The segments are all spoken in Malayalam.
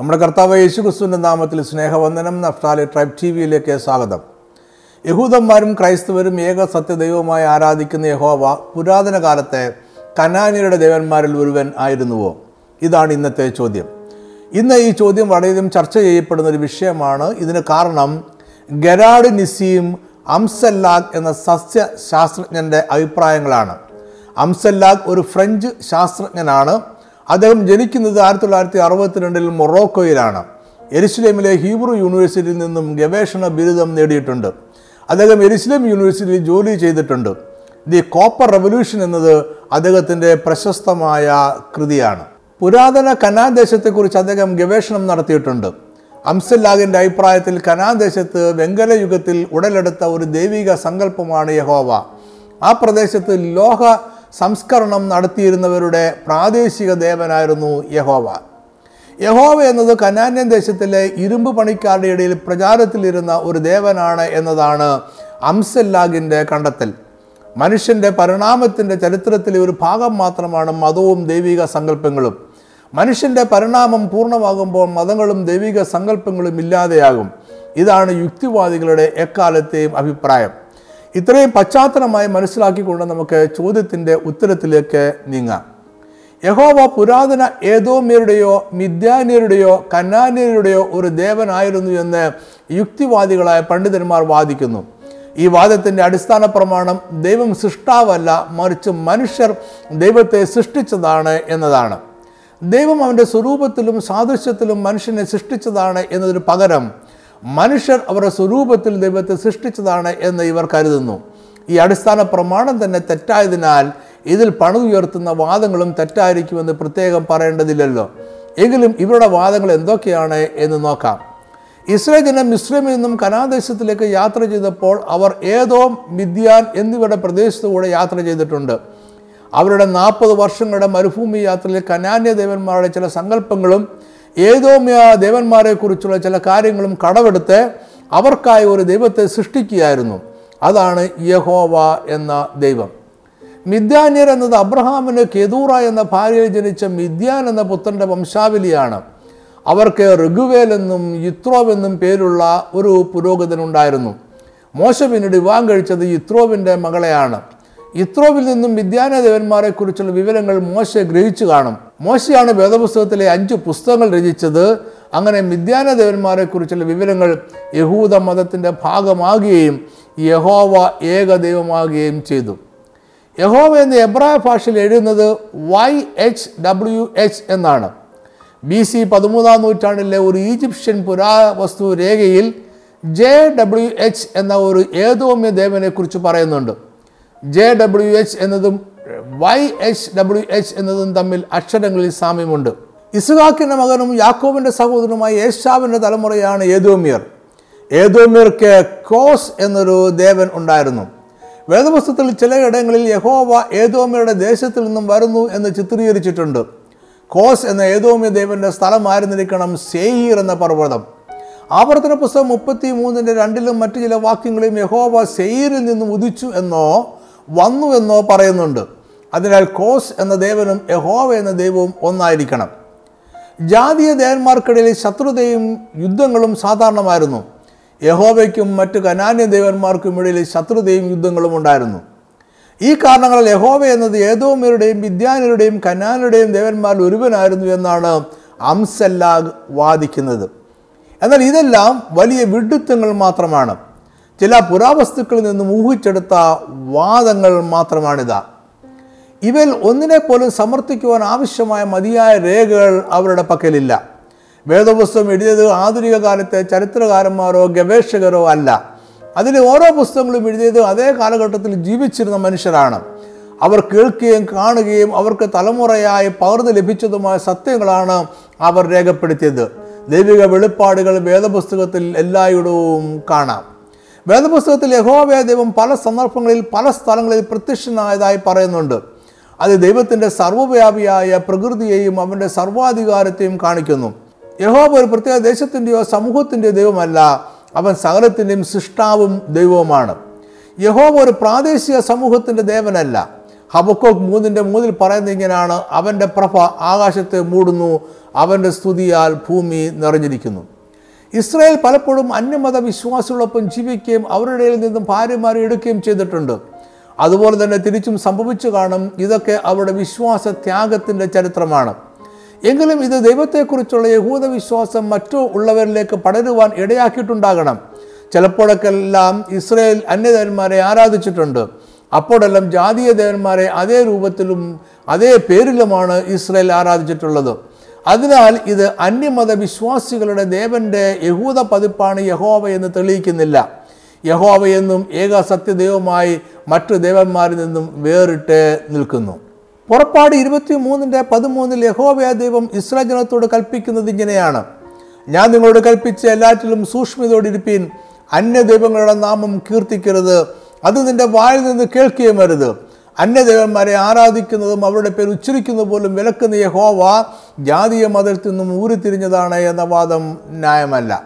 നമ്മുടെ കർത്താവ് യേശു ക്രിസ്തുവിന്റെ നാമത്തിൽ സ്നേഹവന്ദനം. നഫ്താലി ട്രൈബ് ടി വിയിലേക്ക് സ്വാഗതം. യഹൂദന്മാരും ക്രൈസ്തവരും ഏക സത്യദൈവമായി ആരാധിക്കുന്ന യഹോവ പുരാതന കാലത്തെ കനാനിയുടെ ദേവന്മാരിൽ ഒരുവൻ ആയിരുന്നുവോ? ഇതാണ് ഇന്നത്തെ ചോദ്യം. ഇന്ന് ഈ ചോദ്യം വളരെയധികം ചർച്ച ചെയ്യപ്പെടുന്ന ഒരു വിഷയമാണ്. ഇതിന് കാരണം ഗരാഡ് നിസീം അംസല്ലാഗ് എന്ന സസ്യ ശാസ്ത്രജ്ഞന്റെ അഭിപ്രായങ്ങളാണ്. അംസല്ലാഗ് ഒരു ഫ്രഞ്ച് ശാസ്ത്രജ്ഞനാണ്. അദ്ദേഹം ജനിക്കുന്നത് ആയിരത്തി തൊള്ളായിരത്തി അറുപത്തിരണ്ടിൽ മൊറോക്കോയിലാണ്. എരുസലേമിലെ ഹീബ്രു യൂണിവേഴ്സിറ്റിയിൽ നിന്നും ഗവേഷണ ബിരുദം നേടിയിട്ടുണ്ട്. അദ്ദേഹം എരുസലേം യൂണിവേഴ്സിറ്റിയിൽ ജോലി ചെയ്തിട്ടുണ്ട്. ദി കോപ്പർ റെവല്യൂഷൻ എന്നത് അദ്ദേഹത്തിന്റെ പ്രശസ്തമായ കൃതിയാണ്. പുരാതന കനാൻ ദേശത്തെക്കുറിച്ച് അദ്ദേഹം ഗവേഷണം നടത്തിയിട്ടുണ്ട്. അംസല്ലാഗിന്റെ അഭിപ്രായത്തിൽ കനാൻ ദേശത്ത് വെങ്കല യുഗത്തിൽ ഉടലെടുത്ത ഒരു ദൈവിക സങ്കല്പമാണ് യഹോവ. ആ പ്രദേശത്ത് ലോഹ സംസ്കരണം നടത്തിയിരുന്നവരുടെ പ്രാദേശിക ദേവനായിരുന്നു യഹോവ. യഹോവ എന്നത് കനാന്യൻ ദേശത്തിലെ ഇരുമ്പ് പണിക്കാരുടെ ഇടയിൽ പ്രചാരത്തിലിരുന്ന ഒരു ദേവനാണ് എന്നതാണ് അംസല്ലാഗിന്റെ കണ്ടെത്തൽ. മനുഷ്യന്റെ പരിണാമത്തിന്റെ ചരിത്രത്തിലെ ഒരു ഭാഗം മാത്രമാണ് മതവും ദൈവിക സങ്കല്പങ്ങളും. മനുഷ്യന്റെ പരിണാമം പൂർണമാകുമ്പോൾ മതങ്ങളും ദൈവിക സങ്കല്പങ്ങളും ഇല്ലാതെയാകും. ഇതാണ് യുക്തിവാദികളുടെ എക്കാലത്തെയും അഭിപ്രായം. ഇത്രയും പശ്ചാത്തലമായി മനസ്സിലാക്കിക്കൊണ്ട് നമുക്ക് ചോദ്യത്തിന്റെ ഉത്തരത്തിലേക്ക് നീങ്ങാം. യഹോവ പുരാതന ഏതോമ്യരുടെയോ മിഥ്യാന്യരുടെയോ കന്നാന്യരുടെയോ ഒരു ദേവനായിരുന്നു എന്ന് യുക്തിവാദികളായ പണ്ഡിതന്മാർ വാദിക്കുന്നു. ഈ വാദത്തിന്റെ അടിസ്ഥാന പ്രമാണം ദൈവം സൃഷ്ടാവല്ല മറിച്ച് മനുഷ്യർ ദൈവത്തെ സൃഷ്ടിച്ചതാണ് എന്നതാണ്. ദൈവം അവന്റെ സ്വരൂപത്തിലും സാദൃശ്യത്തിലും മനുഷ്യനെ സൃഷ്ടിച്ചതാണ് എന്നതിന് പകരം മനുഷ്യർ അവരുടെ സ്വരൂപത്തിൽ ദൈവത്തെ സൃഷ്ടിച്ചതാണ് എന്ന് ഇവർ കരുതുന്നു. ഈ അടിസ്ഥാന പ്രമാണം തന്നെ തെറ്റായതിനാൽ ഇതിൽ പണുയർത്തുന്ന വാദങ്ങളും തെറ്റായിരിക്കുമെന്ന് പ്രത്യേകം പറയേണ്ടതില്ലല്ലോ. എങ്കിലും ഇവരുടെ വാദങ്ങൾ എന്തൊക്കെയാണ് എന്ന് നോക്കാം. ഇസ്രേ ജനം മിശ്രമിൽ നിന്നും കനാദേശത്തിലേക്ക് യാത്ര ചെയ്തപ്പോൾ അവർ ഏതോ മിദ്യാൻ എന്നിവരുടെ പ്രദേശത്തുകൂടെ യാത്ര ചെയ്തിട്ടുണ്ട്. അവരുടെ നാൽപ്പത് വർഷങ്ങളുടെ മരുഭൂമി യാത്രയിൽ കനാന്യ ദേവന്മാരുടെ ചില സങ്കല്പങ്ങളും ഏതോമ്യ ദേവന്മാരെക്കുറിച്ചുള്ള ചില കാര്യങ്ങളും കടമെടുത്ത് അവർക്കായി ഒരു ദൈവത്തെ സൃഷ്ടിക്കുകയായിരുന്നു. അതാണ് യഹോവ എന്ന ദൈവം. മിദ്യാന്യർ എന്നത് അബ്രഹാമിന് കെതൂറ എന്ന ഭാര്യയിൽ ജനിച്ച മിദ്യാൻ എന്ന പുത്രന്റെ വംശാവലിയാണ്. അവർക്ക് ഋഗുവേൽ എന്നും യിത്രോവെന്നും പേരുള്ള ഒരു പുരോഹിതനുണ്ടായിരുന്നു. മോശ പിന്നീട് വിവാഹം കഴിച്ചത് യിത്രോവിന്റെ മകളെയാണ്. ഇത്രോവിൽ നിന്നും വിദ്യാന ദേവന്മാരെ കുറിച്ചുള്ള വിവരങ്ങൾ മോശ ഗ്രഹിച്ചു കാണും. മോശയാണ് വേദപുസ്തകത്തിലെ അഞ്ച് പുസ്തകങ്ങൾ രചിച്ചത്. അങ്ങനെ മിഥ്യാന ദേവന്മാരെ കുറിച്ചുള്ള വിവരങ്ങൾ യഹൂദ മതത്തിന്റെ ഭാഗമാകുകയും യഹോവ ഏക ദൈവമാകുകയും ചെയ്തു. യഹോവ എന്ന് എബ്രായ ഭാഷയിൽ എഴുതുന്നത് വൈ എച്ച് ഡബ്ല്യു എച്ച് എന്നാണ്. ബി സി പതിമൂന്നാം നൂറ്റാണ്ടിലെ ഒരു ഈജിപ്ഷ്യൻ പുരാവസ്തു രേഖയിൽ ജെ ഡബ്ല്യു എച്ച് എന്ന ഒരു ഏതോമ്യ ദേവനെ കുറിച്ച് പറയുന്നുണ്ട്. ജെ ഡബ്ല്യു എച്ച് എന്നതും വൈ എച്ച് ഡബ്ല്യു എച്ച് എന്നതും തമ്മിൽ അക്ഷരങ്ങളിൽ സാമ്യമുണ്ട്. ഇസുഹാക്കിന്റെ മകനും യാക്കോബിന്റെ സഹോദരനുമായ യേശാവിന്റെ തലമുറയാണ് ഏതോമിയർ ഏതോമിയർക്ക് കോസ് എന്നൊരു ദേവൻ ഉണ്ടായിരുന്നു. വേദപുസ്തകത്തിൽ ചിലയിടങ്ങളിൽ യഹോവ ഏതോമിയുടെ ദേശത്തിൽ നിന്നും വരുന്നു എന്ന് ചിത്രീകരിച്ചിട്ടുണ്ട്. കോസ് എന്ന ഏതോമ്യ ദേവന്റെ സ്ഥലമായിരുന്നിരിക്കണം സേഹീർ എന്ന പർവതം. ആവർത്തന പുസ്തകം മുപ്പത്തി മൂന്നിന്റെ രണ്ടിലും മറ്റു ചില വാക്യങ്ങളിലും യഹോവ സെയ്റിൽ നിന്നും ഉദിച്ചു എന്നോ വന്നു എന്നോ പറയുന്നുണ്ട്. അതിനാൽ കോസ് എന്ന ദേവനും യഹോവ എന്ന ദൈവവും ഒന്നായിരിക്കണം. ജാതീയ ദേവന്മാർക്കിടയിൽ ശത്രുതയും യുദ്ധങ്ങളും സാധാരണമായിരുന്നു. യഹോവയ്ക്കും മറ്റു കനാന്യ ദേവന്മാർക്കും ഇടയിൽ ശത്രുതയും യുദ്ധങ്ങളും ഉണ്ടായിരുന്നു. ഈ കാരണങ്ങളാൽ യഹോവ എന്നത് ഏതോമരുടെയും വിദ്യാനരുടെയും കനാനുടെയും ദേവന്മാരിൽ ഒരുവനായിരുന്നു എന്നാണ് അംസല്ലാഗ് വാദിക്കുന്നത്. എന്നാൽ ഇതെല്ലാം വലിയ വിഡ്ഢിത്തങ്ങൾ മാത്രമാണ്. ചില പുരാവസ്തുക്കളിൽ നിന്നും ഊഹിച്ചെടുത്ത വാദങ്ങൾ മാത്രമാണിത്. ഇവയിൽ ഒന്നിനെ പോലും സമർത്ഥിക്കുവാൻ ആവശ്യമായ മതിയായ രേഖകൾ അവരുടെ പക്കലില്ല. വേദപുസ്തകം എഴുതിയത് ആധുനിക കാലത്തെ ചരിത്രകാരന്മാരോ ഗവേഷകരോ അല്ല. അതിൽ ഓരോ പുസ്തകങ്ങളും എഴുതിയത് അതേ കാലഘട്ടത്തിൽ ജീവിച്ചിരുന്ന മനുഷ്യരാണ്. അവർ കേൾക്കുകയും കാണുകയും അവർക്ക് തലമുറയായി പകർന്നു ലഭിച്ചതുമായ സത്യങ്ങളാണ് അവർ രേഖപ്പെടുത്തിയത്. ദൈവിക വെളിപ്പാടുകൾ വേദപുസ്തകത്തിൽ എല്ലായിടവും കാണാം. വേദപുസ്തകത്തിൽ യഹോവയ ദൈവം പല സന്ദർഭങ്ങളിൽ പല സ്ഥലങ്ങളിൽ പ്രത്യക്ഷനായതായി പറയുന്നുണ്ട്. അത് ദൈവത്തിന്റെ സർവവ്യാപിയായ പ്രകൃതിയെയും അവന്റെ സർവാധികാരത്തെയും കാണിക്കുന്നു. യഹോബ ഒരു പ്രത്യേക ദേശത്തിന്റെയോ സമൂഹത്തിന്റെയോ ദൈവമല്ല. അവൻ സകലത്തിന്റെയും സൃഷ്ടാവും ദൈവവുമാണ്. യഹോബ ഒരു പ്രാദേശിക സമൂഹത്തിന്റെ ദേവനല്ല. ഹബക്കോക്ക് മൂന്നിന്റെ മൂന്നിൽ പറയുന്നത് ഇങ്ങനെയാണ്. അവന്റെ പ്രഭ ആകാശത്തെ മൂടുന്നു. അവന്റെ സ്തുതിയാൽ ഭൂമി നിറഞ്ഞിരിക്കുന്നു. ഇസ്രായേൽ പലപ്പോഴും അന്യമത വിശ്വാസികളൊപ്പം ജീവിക്കുകയും അവരുടെ നിന്നും ഭാര്യമാരെ എടുക്കുകയും ചെയ്തിട്ടുണ്ട്. അതുപോലെ തന്നെ തിരിച്ചും സംഭവിച്ചു കാണും ഇതൊക്കെ അവരുടെ വിശ്വാസ ത്യാഗത്തിന്റെ ചരിത്രമാണ്. എങ്കിലും ഇത് ദൈവത്തെക്കുറിച്ചുള്ള യഹൂദ വിശ്വാസം മറ്റു ഉള്ളവരിലേക്ക് പടരുവാൻ ഇടയാക്കിയിട്ടുണ്ടാകണം. ചിലപ്പോഴൊക്കെ എല്ലാം ഇസ്രയേൽ അന്യദേവന്മാരെ ആരാധിച്ചിട്ടുണ്ട്. അപ്പോഴെല്ലാം ജാതീയ ദേവന്മാരെ അതേ രൂപത്തിലും അതേ പേരിലുമാണ് ഇസ്രയേൽ ആരാധിച്ചിട്ടുള്ളത്. അതിനാൽ ഇത് അന്യമത വിശ്വാസികളുടെ ദേവന്റെ യഹൂദ പതിപ്പാണ് യഹോവ എന്ന് തെളിയിക്കുന്നില്ല. യഹോവ എന്നും ഏക സത്യദൈവമായി മറ്റു ദേവന്മാരിൽ നിന്നും വേറിട്ട് നിൽക്കുന്നു. പുറപ്പാട് ഇരുപത്തി മൂന്നിന്റെ പതിമൂന്നിൽ യഹോവയ ദൈവം ഇസ്രായേൽ ജനത്തോട് കൽപ്പിക്കുന്നത് ഇങ്ങനെയാണ്. ഞാൻ നിങ്ങളോട് കൽപ്പിച്ച് എല്ലാറ്റിലും സൂക്ഷ്മതയോടിരിപ്പീൻ അന്യദൈവങ്ങളുടെ നാമം കീർത്തിക്കരുത് അത് നിന്റെ വായിൽ നിന്ന് കേൾക്കുകയും വരുത് അന്യദേവന്മാരെ ആരാധിക്കുന്നതും അവരുടെ പേര് ഉച്ചരിക്കുന്നത് പോലും വിലക്കുന്ന യഹോവ ജാതീയ മതത്തിൽ നിന്നും ഊരിത്തിരിഞ്ഞതാണ് എന്ന വാദം ന്യായമല്ല.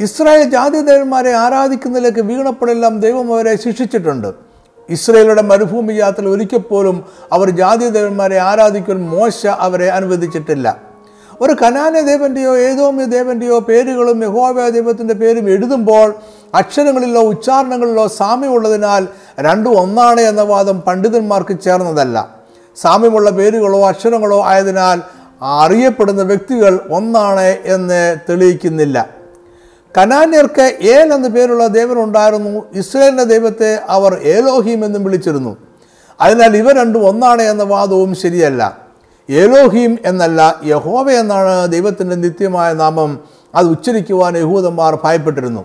ഇസ്രായേൽ ജാതി ജാതിദേവന്മാരെ ആരാധിക്കുന്നതിലേക്ക് വീണപ്പോഴെല്ലാം ദൈവം അവരെ ശിക്ഷിച്ചിട്ടുണ്ട്. ഇസ്രയേലുടെ മരുഭൂമി യാത്ര ഒരിക്കൽ പോലും അവർ ജാതിദേവന്മാരെ ആരാധിക്കാൻ മോശ അവരെ അനുവദിച്ചിട്ടില്ല. ഒരു കനാന ദേവന്റെയോ ഏതോമ്യ ദേവന്റെയോ പേരുകളും യഹോവ ദൈവത്തിന്റെ പേരും എഴുതുമ്പോൾ അക്ഷരങ്ങളിലോ ഉച്ചാരണങ്ങളിലോ സാമ്യമുള്ളതിനാൽ രണ്ടും ഒന്നാണ് എന്ന വാദം പണ്ഡിതന്മാർക്ക് ചേർന്നതല്ല. സാമ്യമുള്ള പേരുകളോ അക്ഷരങ്ങളോ ആയതിനാൽ അറിയപ്പെടുന്ന വ്യക്തികൾ ഒന്നാണ് എന്ന് തെളിയിക്കുന്നില്ല. കനാന്യർക്ക് ഏൽ എന്ന പേരുള്ള ദേവനുണ്ടായിരുന്നു ഇസ്രയേലിന്റെ ദൈവത്തെ അവർ ഏലോഹീം എന്നും വിളിച്ചിരുന്നു. അതിനാൽ ഇവ രണ്ടും ഒന്നാണ് എന്ന വാദവും ശരിയല്ല. ഏലോഹീം എന്നല്ല യഹോവ എന്നാണ് ദൈവത്തിന്റെ നിത്യമായ നാമം അത് ഉച്ചരിക്കുവാൻ യഹൂദന്മാർ ഭയപ്പെട്ടിരുന്നു.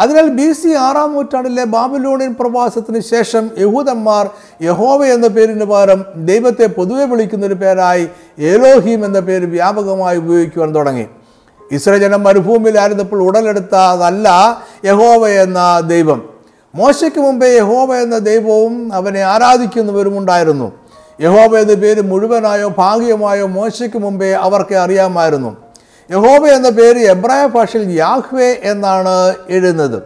അതിനാൽ ബി സി ആറാം നൂറ്റാണ്ടിലെ ബാബിലോണിയൻ പ്രവാസത്തിന് ശേഷം യഹൂദന്മാർ യഹോവ എന്ന പേരിന് പകരം ദൈവത്തെ പൊതുവെ വിളിക്കുന്നൊരു പേരായി ഏലോഹീം എന്ന പേര് വ്യാപകമായി ഉപയോഗിക്കുവാൻ തുടങ്ങി. ഇസ്രേ ജനം മരുഭൂമിയിലായിരുന്നപ്പോൾ ഉടലെടുത്തതല്ല യഹോവ എന്ന ദൈവം. മോശയ്ക്ക് മുമ്പേ യഹോവ എന്ന ദൈവവും അവനെ ആരാധിക്കുന്നവരും ഉണ്ടായിരുന്നു എന്ന പേര് മുഴുവനായോ ഭാഗ്യമായോ മോശയ്ക്ക് മുമ്പേ അവർക്ക് അറിയാമായിരുന്നു. യഹോബ എന്ന പേര് എബ്രായ ഭാഷയിൽ യാഹ്വേ എന്നാണ് എഴുതുന്നത്.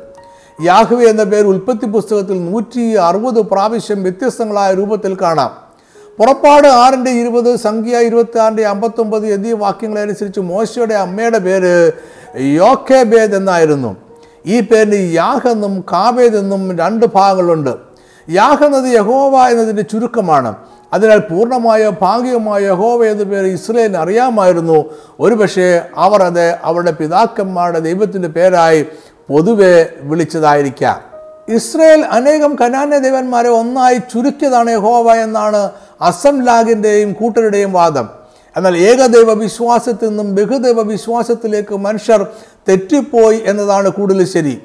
യാഹ്വേ എന്ന പേര് ഉൽപ്പത്തി പുസ്തകത്തിൽ നൂറ്റി അറുപത് പ്രാവശ്യം വ്യത്യസ്തങ്ങളായ രൂപത്തിൽ കാണാം. പുറപ്പാട് ആറിന്റെ ഇരുപത് സംഖ്യ ഇരുപത്തി ആറിന്റെ അമ്പത്തൊമ്പത് എന്നീ വാക്യങ്ങളനുസരിച്ച് മോശയുടെ അമ്മയുടെ പേര് യോഖേബേദ് എന്നായിരുന്നു. ഈ പേരിന് യാഹ് എന്നും കാബേദ് എന്നും രണ്ട് ഭാഗങ്ങളുണ്ട്. യാഹ് എന്നത് യഹോവ എന്നതിന്റെ ചുരുക്കമാണ്. അതിനാൽ പൂർണമായോ ഭാഗികമായോ ഹോവ എന്ന പേര് ഇസ്രയേലിന് അറിയാമായിരുന്നു. ഒരുപക്ഷെ അവർ അത് അവരുടെ പിതാക്കന്മാരുടെ ദൈവത്തിന്റെ പേരായി പൊതുവെ വിളിച്ചതായിരിക്കാം. ഇസ്രയേൽ അനേകം കനാന്യ ദേവന്മാരെ ഒന്നായി ചുരുക്കിയതാണ് ഹോവ എന്നാണ് അസം ലാഗിന്റെയും കൂട്ടരുടെയും വാദം. എന്നാൽ ഏകദൈവ വിശ്വാസത്തിൽ നിന്നും ബഹുദൈവ വിശ്വാസത്തിലേക്ക് മനുഷ്യർ തെറ്റിപ്പോയി എന്നതാണ് കൂടുതൽ ശരി.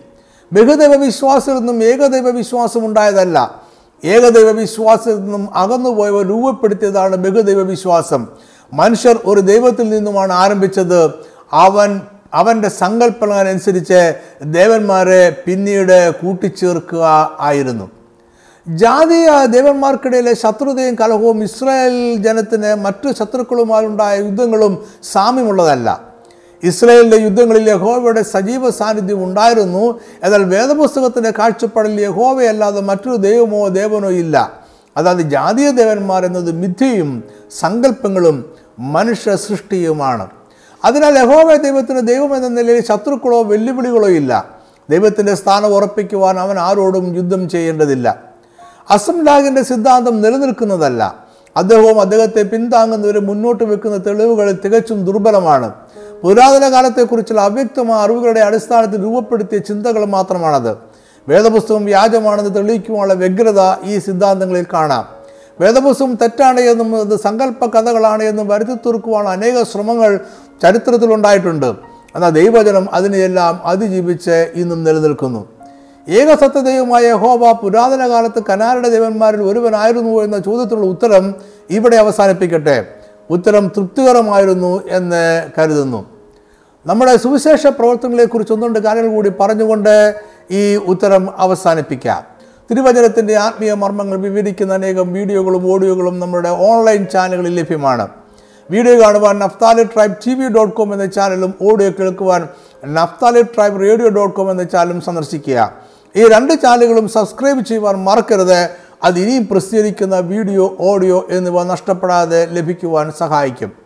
ബഹുദൈവ വിശ്വാസത്തിൽ നിന്നും ഏകദൈവ വിശ്വാസം ഉണ്ടായതല്ല. ഏകദൈവ വിശ്വാസത്തിൽ നിന്നും അകന്നുപോയവർ രൂപപ്പെടുത്തിയതാണ് ബഹുദൈവ വിശ്വാസം മനുഷ്യർ ഒരു ദൈവത്തിൽ നിന്നുമാണ് ആരംഭിച്ചത്. അവൻ അവന്റെ സങ്കല്പനുസരിച്ച് ദേവന്മാരെ പിന്നീട് കൂട്ടിച്ചേർക്കുക ആയിരുന്നു. ജാതീയ ദേവന്മാർക്കിടയിലെ ശത്രുതയും കലഹവും ഇസ്രായേൽ ജനത്തിന് മറ്റു ശത്രുക്കളുമായുണ്ടായ യുദ്ധങ്ങളും സാമ്യമുള്ളതല്ല. ഇസ്രായേലിന്റെ യുദ്ധങ്ങളിൽ യഹോവയുടെ സജീവ സാന്നിധ്യം ഉണ്ടായിരുന്നു. എന്നാൽ വേദപുസ്തകത്തിന്റെ കാഴ്ചപ്പാടിൽ യഹോവയല്ലാതെ മറ്റൊരു ദൈവമോ ദേവനോ ഇല്ല. അതായത് ജാതീയ ദേവന്മാർ എന്നത് മിഥ്യയും സങ്കല്പങ്ങളും മനുഷ്യ സൃഷ്ടിയുമാണ്. അതിനാൽ യഹോവ ദൈവത്തിന് ദൈവം എന്ന നിലയിൽ ശത്രുക്കളോ വെല്ലുവിളികളോ ഇല്ല. ദൈവത്തിന്റെ സ്ഥാനം ഉറപ്പിക്കുവാൻ അവൻ ആരോടും യുദ്ധം ചെയ്യേണ്ടതില്ല. അസംലാഗിന്റെ സിദ്ധാന്തം നിലനിൽക്കുന്നതല്ല. അദ്ദേഹവും അദ്ദേഹത്തെ പിന്താങ്ങുന്നവരെ മുന്നോട്ട് വെക്കുന്ന തെളിവുകൾ തികച്ചും ദുർബലമാണ്. പുരാതന കാലത്തെക്കുറിച്ചുള്ള അവ്യക്തമായ അറിവുകളുടെ അടിസ്ഥാനത്തിൽ രൂപപ്പെടുത്തിയ ചിന്തകൾ മാത്രമാണത്. വേദപുസ്തകം വ്യാജമാണെന്ന് തെളിയിക്കുവാനുള്ള വ്യഗ്രത ഈ സിദ്ധാന്തങ്ങളിൽ കാണാം. വേദപുസ്തകം തെറ്റാണ് എന്നും അത് സങ്കല്പ കഥകളാണ് എന്നും വരുത്തി തീർക്കുവാനുള്ള അനേക ശ്രമങ്ങൾ ചരിത്രത്തിലുണ്ടായിട്ടുണ്ട് എന്നാൽ ദൈവജനം അതിനെയെല്ലാം അതിജീവിച്ച് ഇന്നും നിലനിൽക്കുന്നു. ഏകസത്യദൈവമായ ഹോബ പുരാതന കാലത്ത് കനാരുടെ ദേവന്മാരിൽ ഒരുവനായിരുന്നു എന്ന ചോദ്യത്തിനുള്ള ഉത്തരം ഇവിടെ അവസാനിപ്പിക്കട്ടെ. ഉത്തരം തൃപ്തികരമായിരുന്നു എന്ന് കരുതുന്നു. നമ്മുടെ സുവിശേഷ പ്രവർത്തനങ്ങളെക്കുറിച്ച് ഒന്നുണ്ട് കാര്യങ്ങൾ കൂടി പറഞ്ഞുകൊണ്ട് ഈ ഉത്തരം അവസാനിപ്പിക്കാം. തിരുവചനത്തിന്റെ ആത്മീയ മർമ്മങ്ങൾ വിവരിക്കുന്ന അനേകം വീഡിയോകളും ഓഡിയോകളും നമ്മുടെ ഓൺലൈൻ ചാനലുകളിൽ ലഭ്യമാണ്. വീഡിയോ കാണുവാൻ Naphtali tribe T V dot com എന്ന ചാനലും ഓഡിയോ കേൾക്കുവാൻ Naphtali tribe radio dot com എന്ന ചാനലും സന്ദർശിക്കുക. ഈ രണ്ട് ചാനലുകളും സബ്സ്ക്രൈബ് ചെയ്യുവാൻ മറക്കരുത്. അത് ഇനിയും പ്രസിദ്ധീകരിക്കുന്ന വീഡിയോ ഓഡിയോ എന്നിവ നഷ്ടപ്പെടാതെ ലഭിക്കുവാൻ സഹായിക്കും.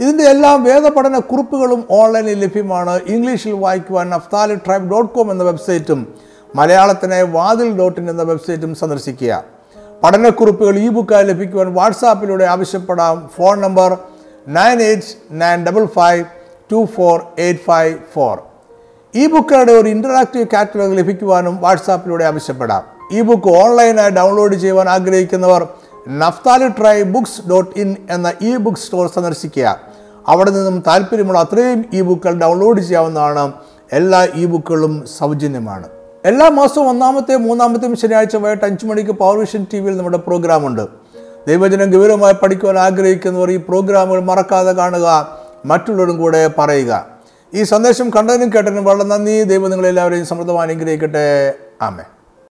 ഇതിന്റെ എല്ലാ വേദപഠന കുറിപ്പുകളും ഓൺലൈനിൽ ലഭ്യമാണ്. ഇംഗ്ലീഷിൽ വായിക്കുവാൻ നഫ്താലി ട്രൈബ് ഡോട്ട് കോം എന്ന വെബ്സൈറ്റും മലയാളത്തിനായി വാതിൽ ഡോട്ട് ഇൻ എന്ന വെബ്സൈറ്റും സന്ദർശിക്കുക. പഠനക്കുറിപ്പുകൾ ഇ ബുക്കായി ലഭിക്കുവാൻ വാട്സാപ്പിലൂടെ ആവശ്യപ്പെടാം. Phone number nine eight nine double five two four eight five four. E ബുക്കുകളുടെ ഒരു ഇന്ററാക്റ്റീവ് കാറ്റലോഗ് ലഭിക്കുവാനും വാട്സാപ്പിലൂടെ ആവശ്യപ്പെടാം. ഇ ബുക്ക് ഓൺലൈനായി ഡൗൺലോഡ് ചെയ്യുവാൻ ആഗ്രഹിക്കുന്നവർ Naphtali tribe books dot in എന്ന ഇ ബുക്ക് സ്റ്റോർ സന്ദർശിക്കുക. അവിടെ നിന്നും താല്പര്യമുള്ള അത്രയും ഇ ബുക്കുകൾ ഡൗൺലോഡ് ചെയ്യാവുന്നതാണ്. എല്ലാ ഇ ബുക്കുകളും സൗജന്യമാണ്. എല്ലാ മാസവും ഒന്നാമത്തെയും മൂന്നാമത്തെയും ശനിയാഴ്ച വൈകിട്ട് അഞ്ച് മണിക്ക് പവർ വിഷൻ ടി വിയിൽ നമ്മുടെ പ്രോഗ്രാമുണ്ട് ദൈവജനം ഗൗരവമായി പഠിക്കുവാൻ ആഗ്രഹിക്കുന്നവർ ഈ പ്രോഗ്രാമുകൾ മറക്കാതെ കാണുക മറ്റുള്ളവരും കൂടെ പറയുക. ഈ സന്ദേശം കണ്ടതിനും കേട്ടതിനും വളരെ നന്ദി. ദൈവം നിങ്ങളെല്ലാവരെയും സമൃദ്ധമായി അനുഗ്രഹിക്കട്ടെ. ആമേ